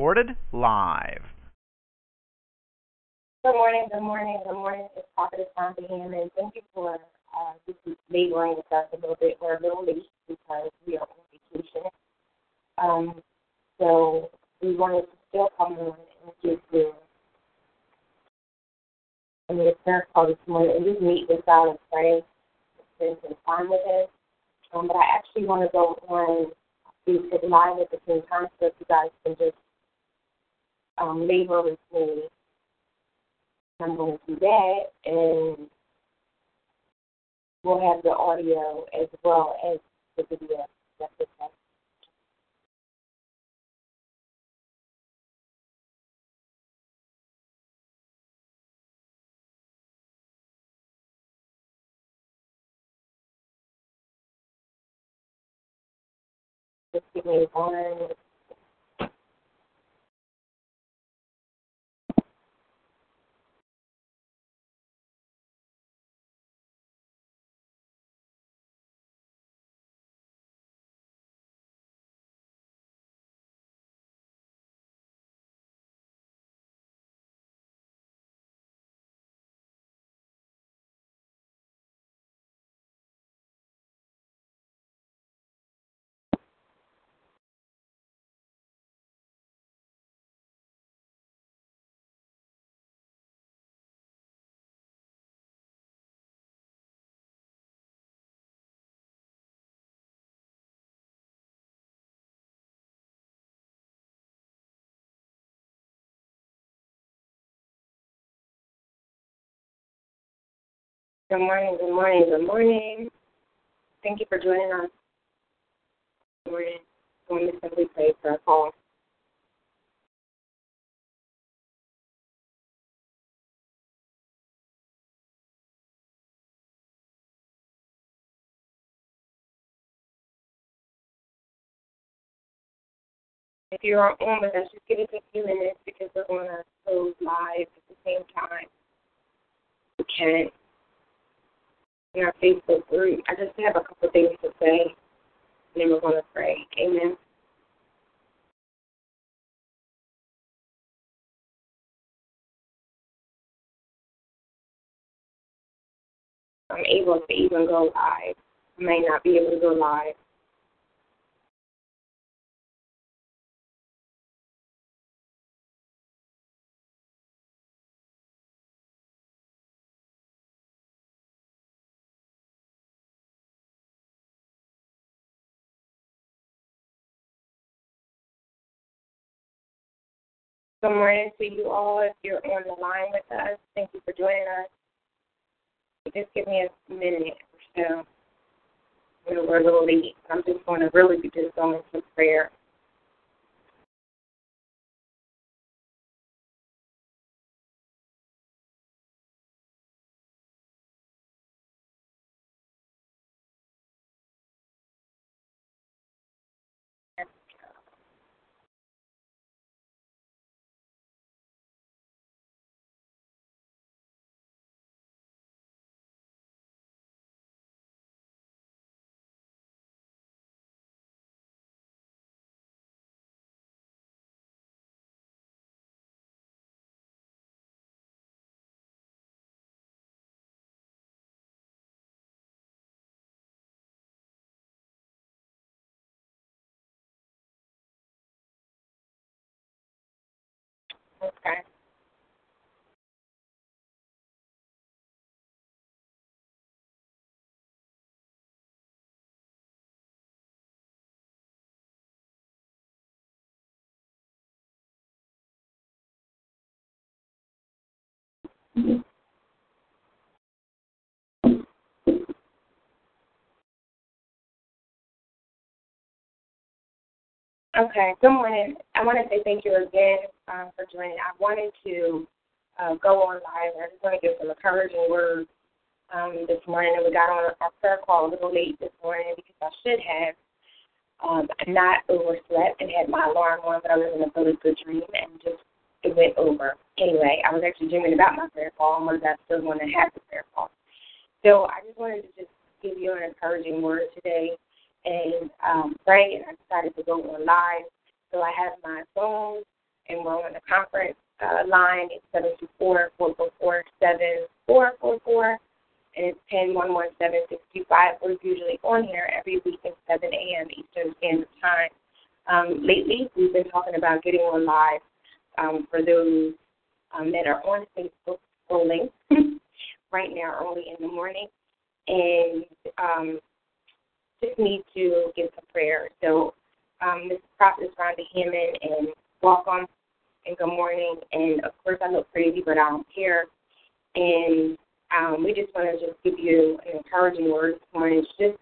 Recorded live. Good morning, good morning, good morning. It's Prophetess Sandra Hammond. Thank you for uh, just laboring with us a little bit. We're a little late because we are on vacation. Um, so we wanted to still come on and give you I mean, a prayer call this morning and just meet with God and pray, spend some time with Him. Um, but I actually want to go on Facebook Live at the same time so if you guys can just um, labor with me. I'm going to do that, and we'll have the audio as well as the video. That's. Just give me one. Good morning, good morning, good morning. Thank you for joining us. Good morning. Going to simply pray for uh, a call. If you're on with us, just give us a few minutes because we're going to close live at the same time. Can in our Facebook group. I just have a couple things to say, and then we're going to pray. Amen. I'm able to even go live. I may not be able to go live. Good morning to you all. If you're on the line with us, thank you for joining us. Just give me a minute or so. We're a little late. I'm just going to really be just going into prayer. Okay, good morning. I want to say thank you again um, for joining. I wanted to uh, go on live. I just want to give some encouraging words um, this morning. And we got on our prayer call a little late this morning because I should have um, not overslept and had my alarm on, but I was in a really good dream and just it went over. Anyway, I was actually dreaming about my prayer call and was I still going to have the prayer call. So I just wanted to just give you an encouraging word today and um, pray, and I decided to go on live. So I have my phone, and we're on the conference uh, line. It's seven two four four four four seven four four four, and it's ten one one seven six two five. We're usually on here every week at 7 a.m. Eastern Standard Time. Um, lately, we've been talking about getting on live um, for those um, that are on Facebook scrolling right now early in the morning. And um, just need to give some prayer. So, um, this Prophet Rhonda Hammond and welcome and good morning. And of course, I look crazy, but I don't care. And um, we just want to just give you an encouraging word this morning. Just,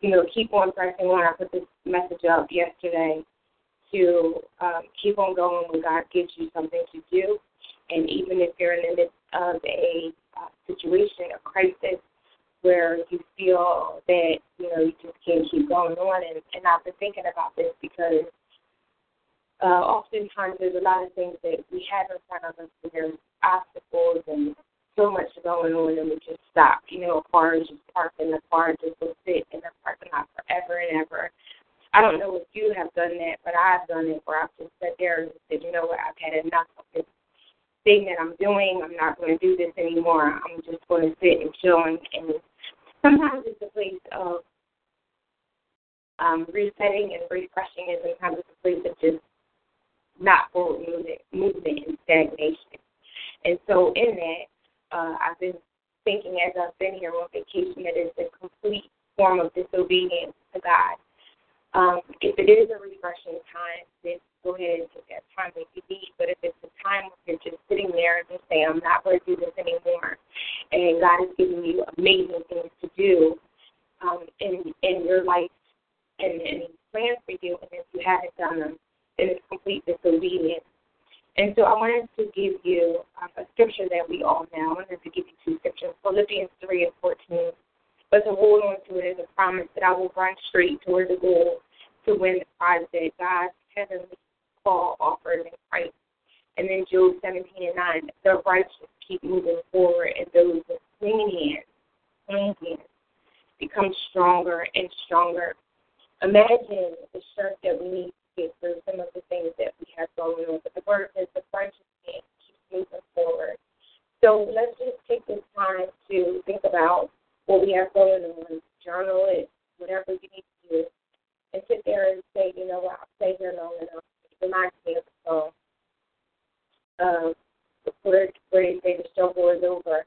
you know, keep on pressing on. I put this message up yesterday to um, keep on going when God gives you something to do. And even if you're in the midst of a uh, situation, a crisis, where you feel that you know you just can't keep going on. And, and I've been thinking about this because uh, oftentimes there's a lot of things that we have in front of us, and there's obstacles and so much going on, and we just stop. You know, a car is just parked in the car just will sit in the parking lot forever and ever. I don't know if you have done that, but I've done it where I've just sat there and said, you know what, I've had enough of this thing that I'm doing. I'm not going to do this anymore. I'm just going to sit and chill and, and sometimes it's a place of um, resetting and refreshing, and sometimes it's a place of just not forward movement, movement and stagnation. And so, in that, uh, I've been thinking as I've been here on vacation that it's a complete form of disobedience to God. Um, if it is a refreshing time, then go ahead and take that time if you need. But if it's a time where you're just sitting there and just saying, I'm not going to do this anymore, and God is giving you amazing things to do um, in in your life and, and plans for you, and if you haven't done them, then it's complete disobedience. And so I wanted to give you um, a scripture that we all know. I wanted to give you two scriptures, Philippians 3 and 14. But to hold on to it as a promise that I will run straight toward the goal to win the prize that God's heavenly call offered in Christ. And then Job 17 and 9, the righteous keep moving forward, and those with clean hands, clean hands, become stronger and stronger. Imagine the strength that we need to get through some of the things that we have going on. But the word says the righteous man keeps moving forward. So let's just take this time to think about what we have going on, journal it, whatever you need to do, and sit there and say, you know what, I'll stay here long enough reminds me of the song. Um, where where they say the struggle is over,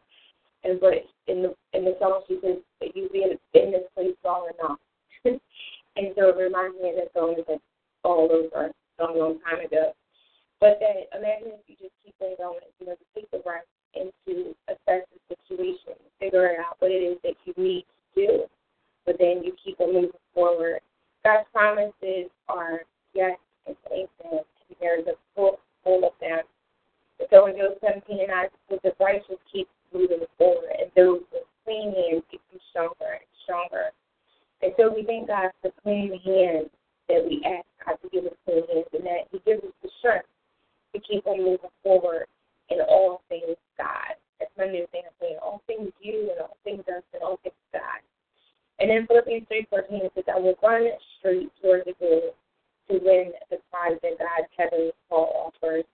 and but in the in the song she says that you've been in this place long enough, and so it reminds me of that song that's all over a long, long time ago. But then imagine if you just keep going, you know, to take the breath and to assess the situation, figure out what it is that you need to do, but then you keep on moving forward. God's promises are yes and amen. There is a full, full of them. So in Job 17 and 9, the righteous keep moving forward, and those with clean hands become stronger and stronger. And so we thank God for clean hands that we ask God to give us clean hands, and that He gives us the strength to keep on moving forward in all things God. That's my new thing I'm saying. All things you and all things us and all things God. And then Philippians 3.14 it says, I will run straight toward the goal to win the prize that God heavenly call offers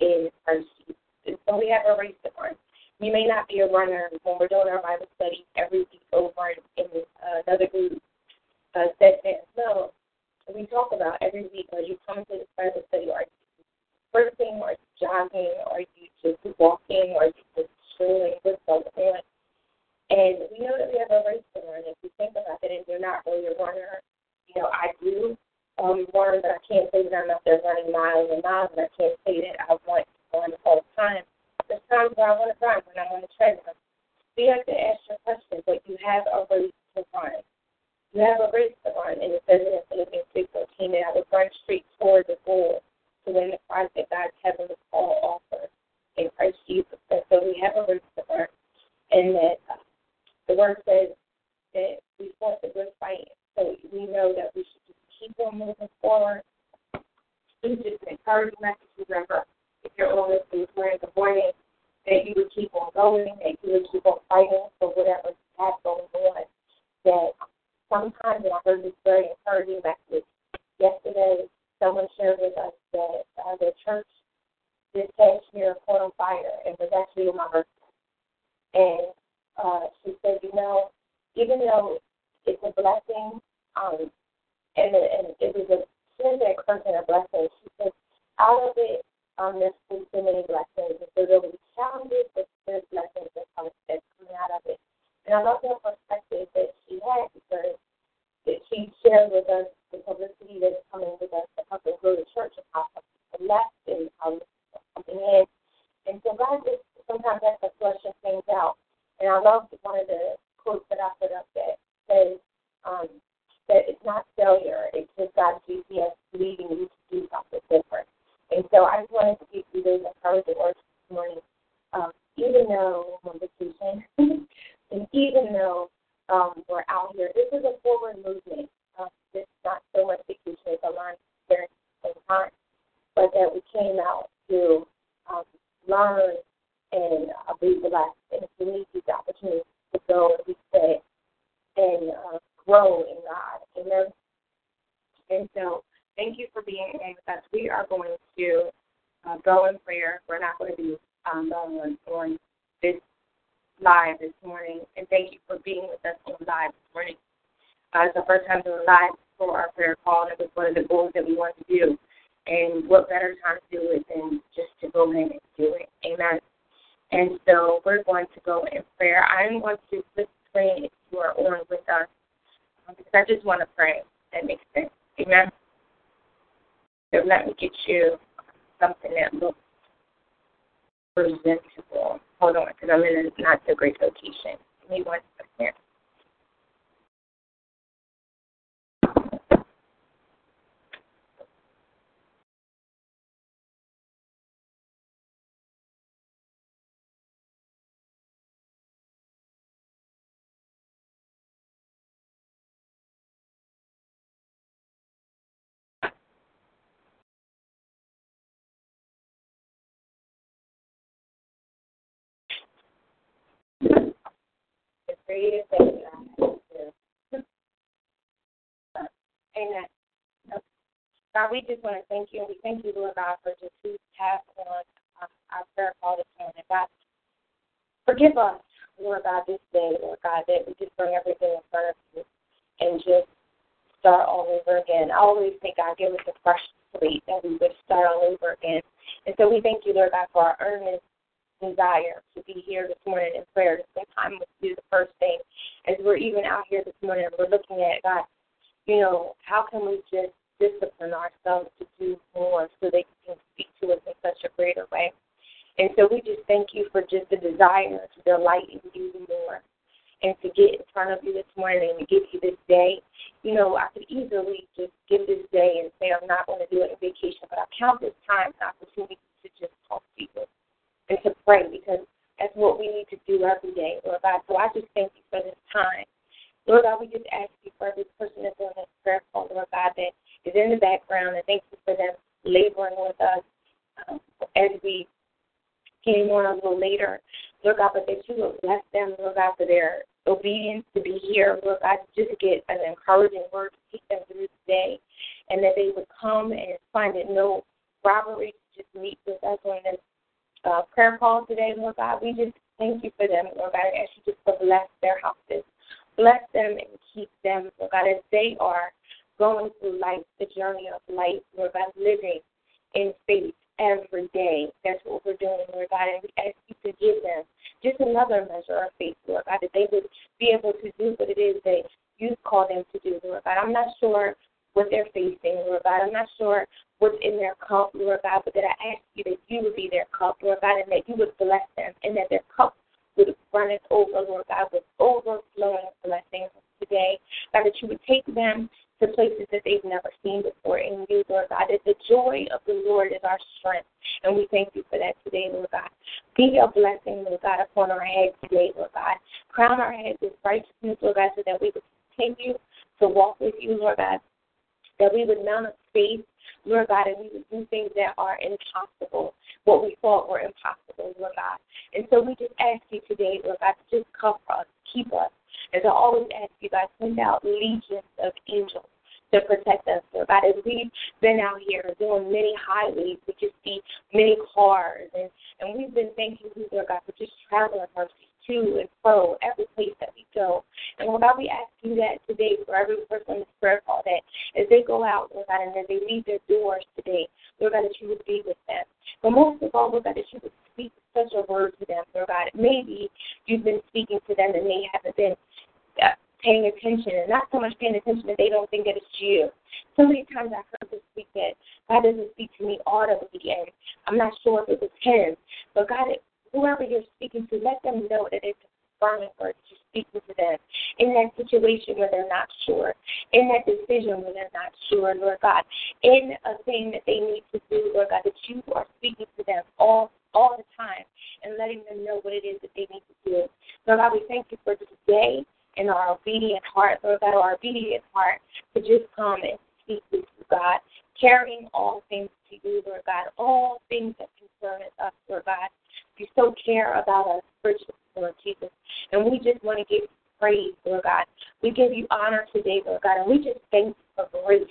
in Christ Jesus. So we have a race to run. You may not be a runner when we're doing our Bible study every week over in uh, another group uh, that no, we talk about every week as you come to the Bible study, are you sprinting, or jogging, or you just walking, or you just strolling, what's going on? And we know that we have a race to run. If you think about it and you're not really a runner, you know, I do um, learned that I can't say that I'm out there running miles and miles, and I can't say that I want to run all the time. There's times where I want to run when I'm on the treadmill. So you have to ask your question, but you have a race to run. You have a race to run, and it says in Philippians 3.14 that I would run straight toward the goal to win the prize that God's heavenly call offers in Christ Jesus. And so we have a race to run, and that uh, the word says that we fought the good fight. So we know that we should just keep on moving forward. It's just an encouraging message. Remember, if you're on this we're in the morning, that you would keep on going, that you would keep on fighting for whatever you have going on. That sometimes, and I heard this very encouraging message yesterday, someone shared with us that uh, the church did catch Miracle on Fire, and it was actually on my birthday. And uh, she said, you know, even though it's a blessing, um, and, and it was a sin that curse and a blessing, she said, out of it, um, there's been so many blessings. And so there will be challenges, but there's blessings that come that's coming out of it. And I love the perspective that she had because that she shared with us the publicity that is coming with us to help us grow the church and how some left and in. And so God just sometimes has to flushing things out. And I love one of the quotes that I put up that says um, that it's not failure, it's just God's GPS leading you to do something different. And so I just wanted to give you those encouraging words this morning. Um, even though I'm on vacation, and even though um, we're out here, this is a forward movement. Um, it's not so much vacation, it's a learning experience at time, but that we came out to um, learn and uh, be blessed. And if we need these opportunities to go and be fed and uh, grow in God. Amen. And so Thank you for being with us. We are going to uh, go in prayer. We're not going to be um, on, on this live this morning. And thank you for being with us on live this morning. Uh, it's the first time doing live for our prayer call. It was one of the goals that we wanted to do. And what better time to do it than just to go ahead and do it? Amen. And so we're going to go in prayer. I'm going to the screen if you are on with us um, because I just want to pray. That makes sense. Amen. So let me get you something that looks presentable. Hold on, because I'm in a not so great location. Give me one second. Amen. God, we just want to thank you, and we thank you, Lord God, for just who have on uh, our prayer call this morning. God, forgive us, Lord God, this day, Lord God, that we just bring everything in front of you and just start all over again. I always think, God, give us a fresh slate that we would start all over again. And so we thank you, Lord God, for our earnest desire to be here this morning in prayer, to spend time with you the first thing. As we're even out here this morning, we're looking at God, you know, how can we just discipline ourselves to do more so they can speak to us in such a greater way. And so we just thank you for just the desire to delight in you more and to get in front of you this morning and to give you this day. You know, I could easily just give this day and say I'm not going to do it in vacation, but I count this time an opportunity to just talk to you and to pray because that's what we need to do every day, Lord God. So I just thank you for this time. Lord God, we just ask you for every person that's on this prayer call, Lord God, that is in the background, and thank you for them laboring with us um, as we came on a little later, Lord God, but that you will bless them, Lord God, for their obedience to be here, Lord God, just get an encouraging word to take them through the day, and that they would come and find it no robbery to just meet with us on this uh, prayer call today, Lord God. We just thank you for them, Lord God. I ask you just to bless their houses. Bless them and keep them, Lord God, as they are going through life, the journey of life, Lord God, living in faith every day. That's what we're doing, Lord God. And we ask you to give them just another measure of faith, Lord God, that they would be able to do what it is that you call them to do, Lord God. I'm not sure what they're facing, Lord God. I'm not sure what's in their cup, Lord God, but that I ask you that you would be their cup, Lord God, and that you would bless them and that their cup would run over, Lord God, with overflowing blessings today. God, that you would take them to places that they've never seen before in you, Lord God. That the joy of the Lord is our strength. And we thank you for that today, Lord God. Be a blessing, Lord God, upon our heads today, Lord God. Crown our heads with righteousness, Lord God, so that we would continue to walk with you, Lord God. That we would mount up faith, Lord God, and we would do things that are impossible, what we thought were impossible, Lord God. And so we just ask you today, Lord God, to just cover us, keep us. As I always ask you, God, send out legions of angels to protect us, Lord God. As we've been out here doing many highways, we just see many cars, and, and we've been thanking you, Lord God, for just traveling mercy to and fro every place that we go. And Lord God, we ask you that today for every person in this prayer call that as they go out, Lord God, and as they leave their doors today, Lord God, that you would be with them. But most of all, Lord God, that you would speak such a word to them, Lord God. Maybe you've been speaking to them and they haven't been uh, paying attention and not so much paying attention that they don't think that it's you. So many times I've heard this speak that God doesn't speak to me audibly and I'm not sure if it was him. But God, whoever you're speaking to, let them know that it's affirming word that you're speaking to them in that situation where they're not sure, in that decision where they're not sure, Lord God, in a thing that they need to do, Lord God, that you are speaking to them all all the time and letting them know what it is that they need to do. Lord God, we thank you for today and our obedient heart, Lord God, our obedient heart to just come and speak with you, God, carrying all things to you, Lord God, all things that concern us, Lord God. You so care about us spiritually, Lord Jesus. And we just want to give praise, Lord God. We give you honor today, Lord God, and we just thank you for grace.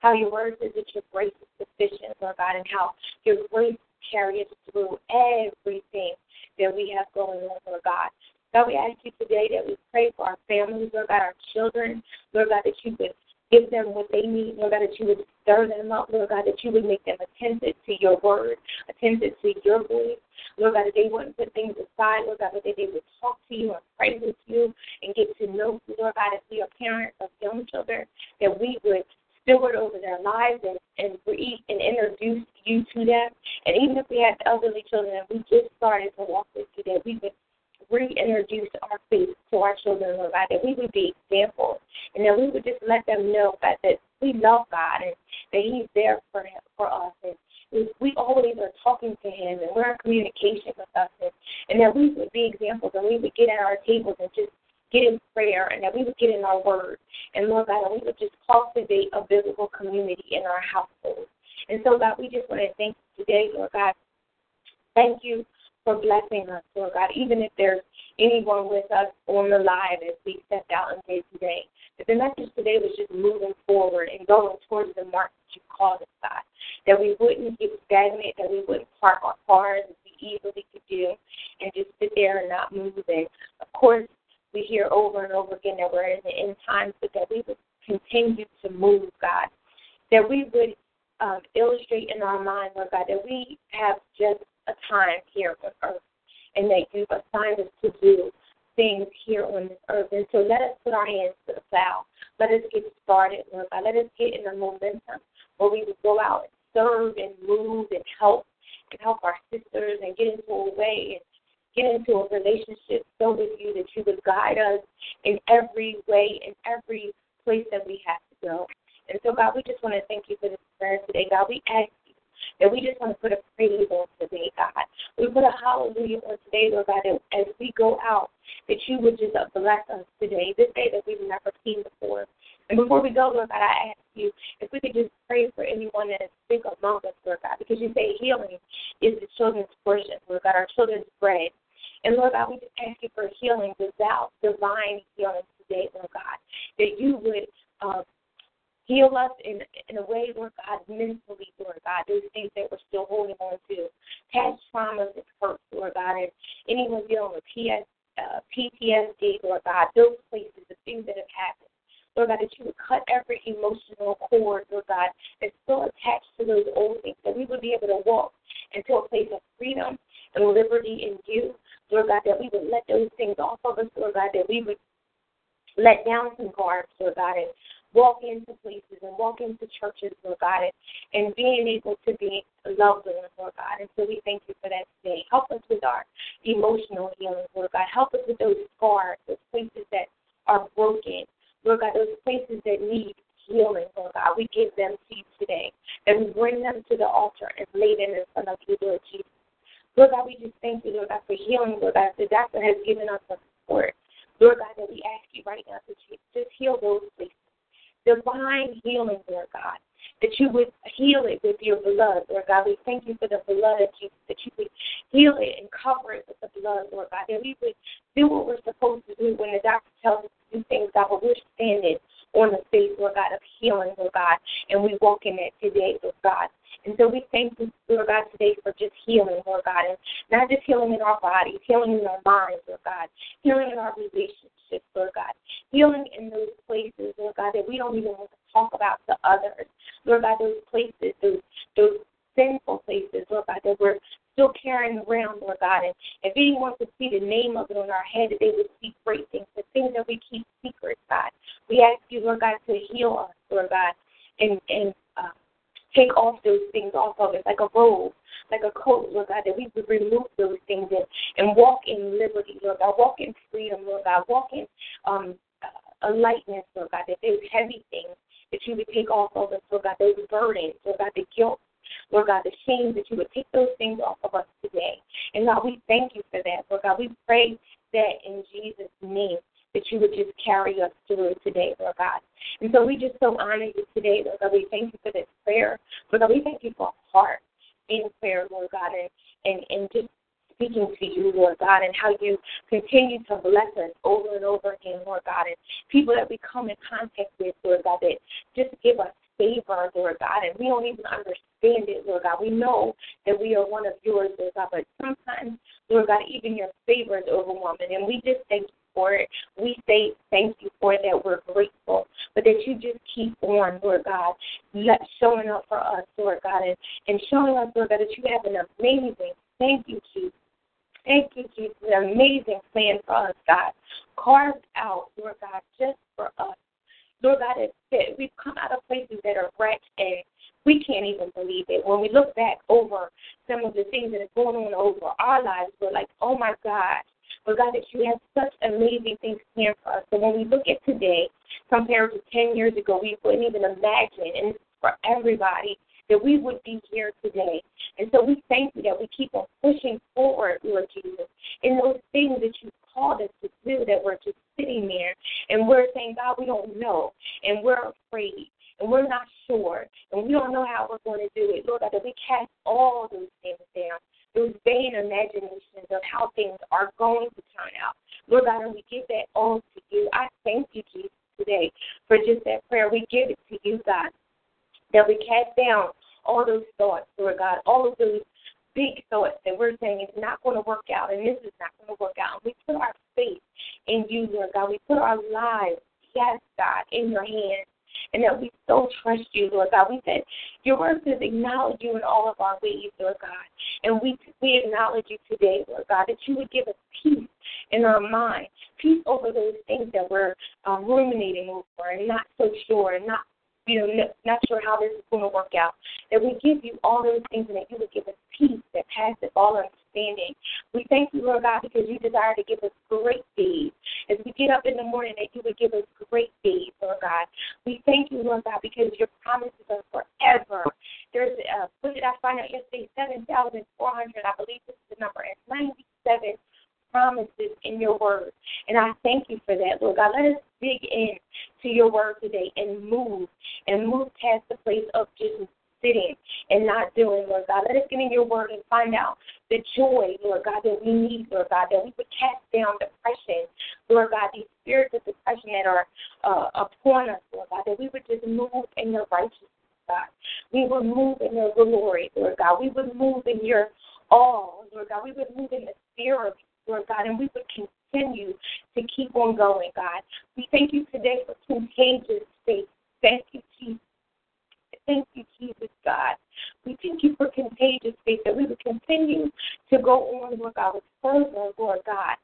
How your word says that your grace is sufficient, Lord God, and how your grace carries through everything that we have going on, Lord God. God, we ask you today that we pray for our families, Lord God, our children, Lord God, that you would give them what they need, Lord God, that you would stir them up, Lord God, that you would make them attentive to your word, attentive to your voice, Lord God, that they wouldn't put things aside, Lord God, but that they would talk to you and pray with you and get to know you, Lord God, as we are parents of young children, that we would steward over their lives and, and breathe and introduce you to them. And even if we have elderly children and we just started to walk with you, that we would reintroduce our faith to our children, Lord God, that we would be examples and that we would just let them know God, that we love God and that He's there for him, for us and we always are talking to him and we're in communication with us and, and that we would be examples and we would get at our tables and just get in prayer and that we would get in our word and Lord God we would just cultivate a biblical community in our household. And so God, we just want to thank you today, Lord God. Thank you for blessing us, Lord God, even if there's anyone with us on the live as we stepped out and did today. That the message today was just moving forward and going towards the mark that you called us, God. That we wouldn't get stagnant, that we wouldn't park our cars as we easily could do and just sit there and not move. And of course, we hear over and over again that we're in the end times, but that we would continue to move, God. That we would um, illustrate in our mind, Lord God, that we have just a time here on earth and that you've us to do things here on this earth. And so let us put our hands to the plow. Let us get started, Lord God. Let us get in a momentum where we would go out and serve and move and help and help our sisters and get into a way and get into a relationship so with you that you would guide us in every way, in every place that we have to go. And so, God, we just want to thank you for this prayer today. God, we ask that we just want to put a praise on today, God. We put a hallelujah on today, Lord God, as we go out, that you would just bless us today, this day that we've never seen before. And before we go, Lord God, I ask you if we could just pray for anyone that is sick among us, Lord God, because you say healing is the children's portion, Lord God, our children's bread. And Lord God, we just ask you for healing without divine healing today, Lord God, that you would uh, Heal us in in a way, Lord God, mentally, Lord God, those things that we're still holding on to. Past traumas and hurts, Lord God, and anyone dealing with PS, uh, PTSD, Lord God, those places, the things that have happened. Lord God, that you would cut every emotional cord, Lord God, that's still attached to those old things, that we would be able to walk into a place of freedom and liberty in you. Lord God, that we would let those things off of us, Lord God, that we would let down some guards, Lord God, and walk into places and walk into churches, Lord God, and, being able to be loved ones, Lord God. And so we thank you for that today. Help us with our emotional healing, Lord God. Help us with those scars, those places that are broken. Lord God, those places that need healing, Lord God, we give them to you today. And we bring them to the altar and lay them in front of you, Lord Jesus. Lord God, we just thank you, Lord God, for healing, Lord God. The doctor has given us a support. Lord God, that we ask you right now to just heal those places. Divine healing, Lord God that you would heal it with your blood, Lord God. We thank you for the blood Jesus, that you would heal it and cover it with the blood, Lord God. That we would do what we're supposed to do when the doctor tells us to do things, God, but we're standing on the faith, Lord God, of healing, Lord God, and we walk in it today, Lord God. And so we thank you, Lord God, today for just healing, Lord God, and not just healing in our bodies, healing in our minds, Lord God, healing in our relationships, Lord God, healing in those places, Lord God, that we don't even want to talk about to others, Lord God, those places, those those sinful places, Lord God, that we're still carrying around, Lord God. And if anyone could see the name of it on our head, that they would see great things, the things that we keep secret, God. We ask you, Lord God, to heal us, Lord God, and and uh, take off those things off of us like a robe, like a coat, Lord God, that we would remove those things and, and walk in liberty, Lord God, walk in freedom, Lord God, walk in um, a lightness, Lord God, that those heavy things that you would take off of us, Lord God, those burdens, Lord God, the guilt, Lord God, the shame that you would take those things off of us today. And God, we thank you for that, Lord God. We pray that in Jesus' name that you would just carry us through today, Lord God. And so we just so honor you today, Lord God. We thank you for this prayer. Lord God, we thank you for a heart in prayer, Lord God, and, and, and just speaking to you, Lord God, and how you continue to bless us over and over again, Lord God, and people that we come in contact with, Lord God, that just give us favor, Lord God, and we don't even understand it, Lord God. We know that we are one of yours, Lord God, but sometimes, Lord God, even your favor is overwhelming, and we just thank you for it. We say thank you for that we're grateful, but that you just keep on, Lord God, showing up for us, Lord God, and, and showing us, Lord God, that you have an amazing, thank you, Jesus. Thank you, Jesus, an amazing plan for us, God, carved out, Lord God, just for us. Lord God, that we've come out of places that are wrecked and we can't even believe it. When we look back over some of the things that are going on over our lives, we're like, oh my God. But God, that you have such amazing things planned for us. So when we look at today compared to 10 years ago, we couldn't even imagine, and for everybody, that we would be here today. And so we thank you that we keep on pushing forward, Lord Jesus, in those things that you called us to do that we're just sitting there and we're saying, God, we don't know and we're afraid and we're not sure and we don't know how we're going to do it. Lord God, that we cast all those things down, those vain imaginations of how things are going to turn out. Lord God, and we give that all to you. I thank you, Jesus, today for just that prayer. We give it to you, God, that we cast down all those thoughts, Lord God, all of those big thoughts that we're saying it's not going to work out and this is not going to work out. We put our faith in you, Lord God. We put our lives, yes, God, in your hands. And that we so trust you, Lord God. We said your word says acknowledge you in all of our ways, Lord God. And we we acknowledge you today, Lord God, that you would give us peace in our mind, peace over those things that we're uh, ruminating over and not so sure and not you know, not sure how this is going to work out. That we give you all those things and that you would give us peace that passes all understanding. We thank you, Lord God, because you desire to give us great days. As we get up in the morning, that you would give us great days, Lord God. We thank you, Lord God, because your promises are forever. There's, uh, what did I find out yesterday? 7,400, I believe this is the number, and 97 promises in your word. And I thank you for that, Lord God. Let us dig in to your word today and move and move past the place of just sitting and not doing, Lord God. Let us get in your word and find out the joy, Lord God, that we need, Lord God, that we would cast down depression, Lord God, these spirits of depression that are uh, upon us, Lord God, that we would just move in your righteousness, God. We would move in your glory, Lord God. We would move in your all, Lord God. We would move in the fear of Lord God, and we would continue to keep on going, God. We thank you today for contagious faith. Thank you, Jesus. Thank you, Jesus, God. We thank you for contagious faith that we would continue to go on, Lord God, with further, Lord God,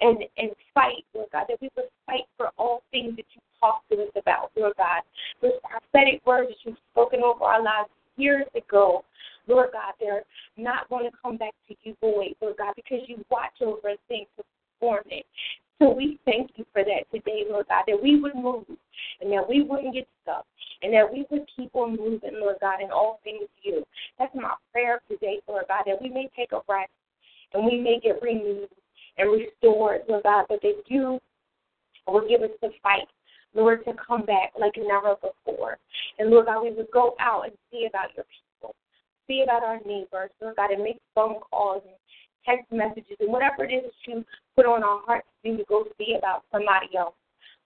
and, and fight, Lord God, that we would fight for all things that you talked to us about, Lord God. Those prophetic words that you've spoken over our lives years ago, Lord God, they're not going to come back to you void, Lord God, because you watch over things to perform it. So we thank you for that today, Lord God, that we would move and that we wouldn't get stuck and that we would keep on moving, Lord God, in all things you. That's my prayer today, Lord God, that we may take a breath and we may get renewed and restored, Lord God, but that you will give us the fight, Lord, to come back like never before. And Lord God, we would go out and see about your people, see about our neighbors, Lord God, and make phone calls and text messages and whatever it is that you put on our hearts to do to go see about somebody else.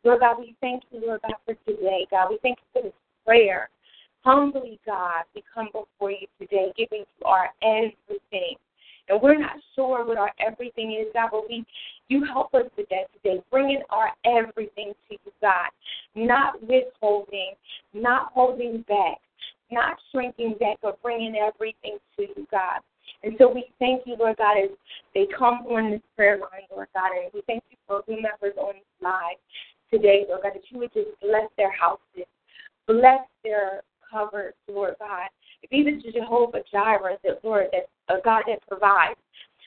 Lord God, we thank you, Lord God, for today. God, we thank you for this prayer. Humbly, God, we come before you today, giving you our everything. And we're not sure what our everything is, God, but we you help us with that today, bringing our everything to you, God, not withholding, not holding back, not shrinking back, but bringing everything to you, God. And so we thank you, Lord God, as they come on this prayer line, Lord God, and we thank you for whomever's on this live today, Lord God, that you would just bless their houses, bless their cupboards, Lord God. If even to Jehovah Jireh, that Lord, that's a God that provides.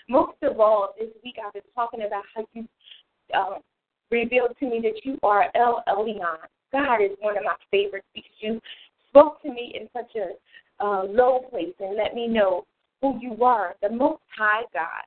Most of all, this week I've been talking about how you uh, revealed to me that you are El Elyon. God is one of my favorites because you spoke to me in such a uh, low place and let me know who you are, the Most High God.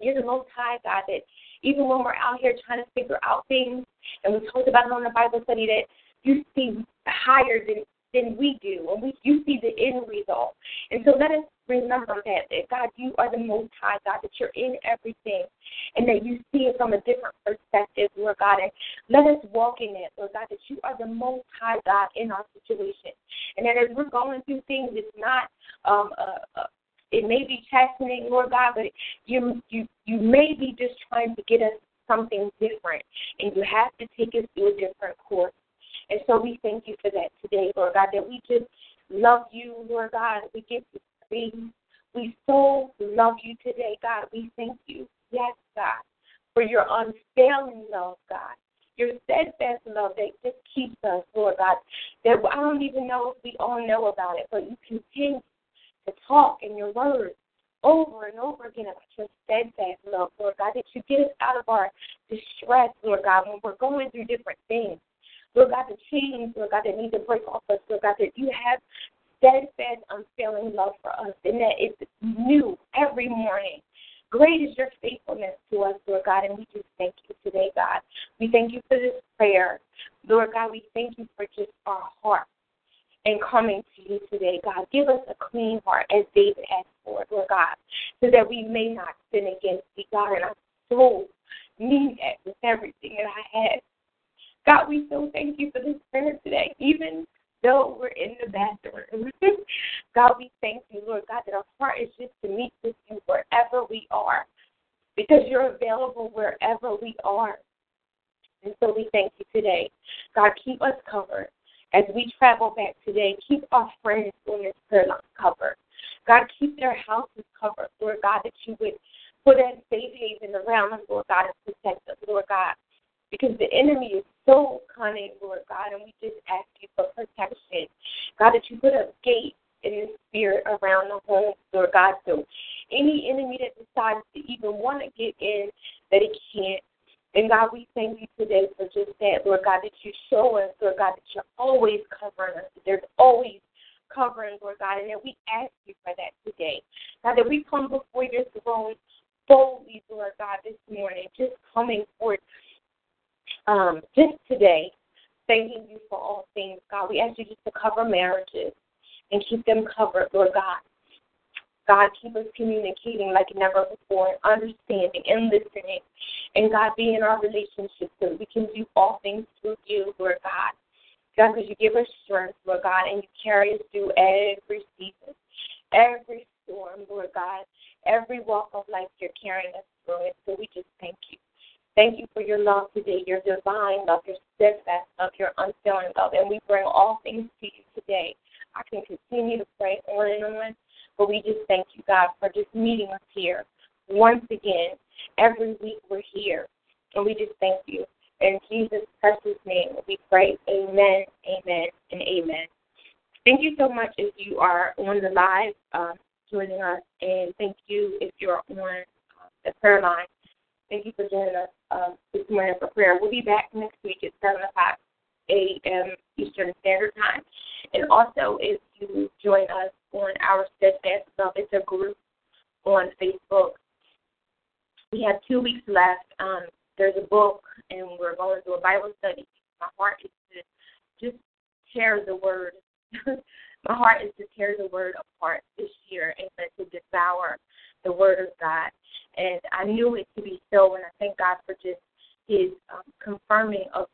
You're the Most High God that even when we're out here trying to figure out things, and we talked about it on the Bible study that you see higher than than we do, and we you see the end result. And so let us remember that, that God, you are the Most High God, that you're in everything, and that you see it from a different perspective, Lord God. And let us walk in it, Lord God, that you are the Most High God in our situation, and that as we're going through things, it's not um, a, a it may be chastening, Lord God, but you you you may be just trying to get us something different, and you have to take us through a different course. And so we thank you for that today, Lord God, that we just love you, Lord God. We give you praise. We so love you today, God. We thank you, yes, God, for your unfailing love, God. Your steadfast love that just keeps us, Lord God. That I don't even know if we all know about it, but you continue to talk in your word over and over again about your steadfast love, Lord God, that you get us out of our distress, Lord God, when we're going through different things. Lord God, the chains, Lord God, that need to break off us, Lord God, that you have steadfast, unfailing love for us, and that it's new every morning. Great is your faithfulness to us, Lord God, and we just thank you today, God. We thank you for this prayer. Lord God, we thank you for just our heart and coming to you today, God. Give us a clean heart as David asked for, Lord God, so that we may not sin against thee, God. And I so need that with everything that I have. God, we so thank you for this prayer today, even though we're in the bathroom. God, we thank you, Lord God, that our heart is just to meet with you wherever we are, because you're available wherever we are. And so we thank you today. God, keep us covered as we travel back today, keep our friends on this prayer line covered. God, keep their houses covered, Lord God, that you would put a safe haven around them, Lord God, and protect them, Lord God. Because the enemy is so cunning, Lord God, and we just ask you for protection. God, that you put a gate in the spirit around the home, Lord God, so any enemy that decides to even want to get in, that it can't. And God, we thank you today for just that, Lord God, that you show us, Lord God, that you're always covering us. that There's always covering, Lord God, and that we ask you for that today. God, that we come before your throne boldly, Lord God, this morning, just coming forth um, just today, thanking you for all things, God. We ask you just to cover marriages and keep them covered, Lord God. God, keep us communicating like never before, understanding and listening. And God, be in our relationship so we can do all things through you, Lord God. God, because you give us strength, Lord God, and you carry us through every season, every storm, Lord God, every walk of life you're carrying us through it. So we just thank you. Thank you for your love today, your divine love, your steadfast love, your unfailing love. And we bring all things to you today. I can continue to pray on and on but we just thank you, God, for just meeting us here once again. Every week we're here. And we just thank you. In Jesus' precious name, we pray. Amen, amen, and amen. Thank you so much if you are on the live uh, joining us. And thank you if you're on uh, the prayer line. Thank you for joining us um, this morning for prayer. We'll be back next week at 7 o'clock a.m. Eastern Standard Time. And also, if you join us on our Steadfast Love, it's a group on Facebook. We have two weeks left. Um, there's a book, and we're going to do a Bible study. My heart is to just share the word. My heart is to tear the word apart this year and to devour the word of God. And I knew it to be so, and I thank God for just his um, confirming of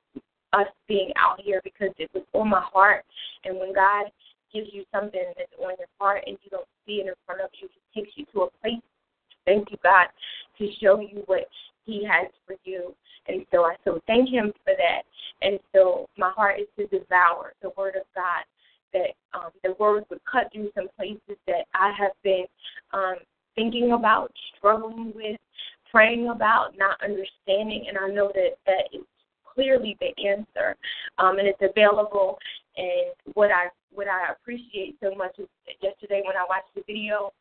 us being out here because it was on my heart. And when God gives you something that's on your heart and you don't see it in front of you, He takes you to a place, thank you, God, to show you what He has for you. And so I so thank Him for that. And so my heart is to devour the Word of God, that um, the Word would cut through some places that I have been um, thinking about, struggling with, praying about, not understanding. And I know that that is clearly the answer, um, and it's available. And what I what I appreciate so much is yesterday when I watched the video,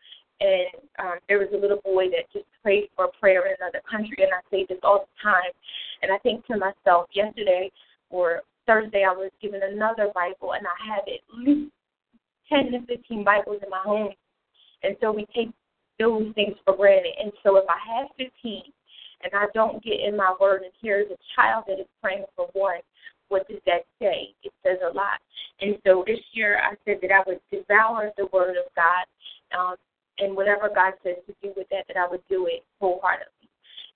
and um, there was a little boy that just prayed for a prayer in another country, and I say this all the time, and I think to myself, yesterday or Thursday I was given another Bible, and I had at least ten to fifteen Bibles in my home, and so we take those things for granted. And so if I have fifteen and I don't get in my word and here's a child that is praying for one, what does that say? It says a lot. And so this year I said that I would devour the word of God, um, and whatever God says to do with that, that I would do it wholeheartedly.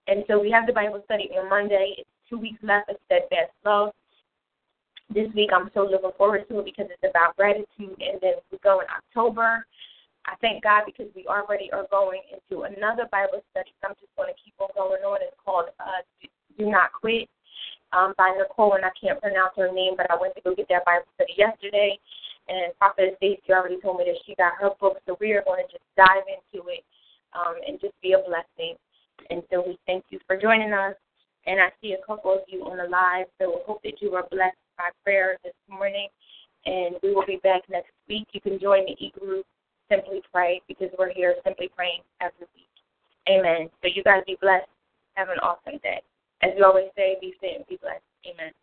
And so we have the Bible study on Monday. It's two weeks left of steadfast love. This week I'm so looking forward to it because it's about gratitude, and then we go in October. I thank God because we already are going into another Bible study. I'm just going to keep on going on. It's called uh, Do Not Quit um, by Nicole, and I can't pronounce her name, but I went to go get that Bible study yesterday. And Prophet Stacy already told me that she got her book, so we are going to just dive into it um, and just be a blessing. And so we thank you for joining us. And I see a couple of you on the live, so we hope that you are blessed by prayer this morning. And we will be back next week. You can join the e group Simply Pray because we're here simply praying every week. Amen. So you guys be blessed. Have an awesome day. As we always say, be fit and be blessed. Amen.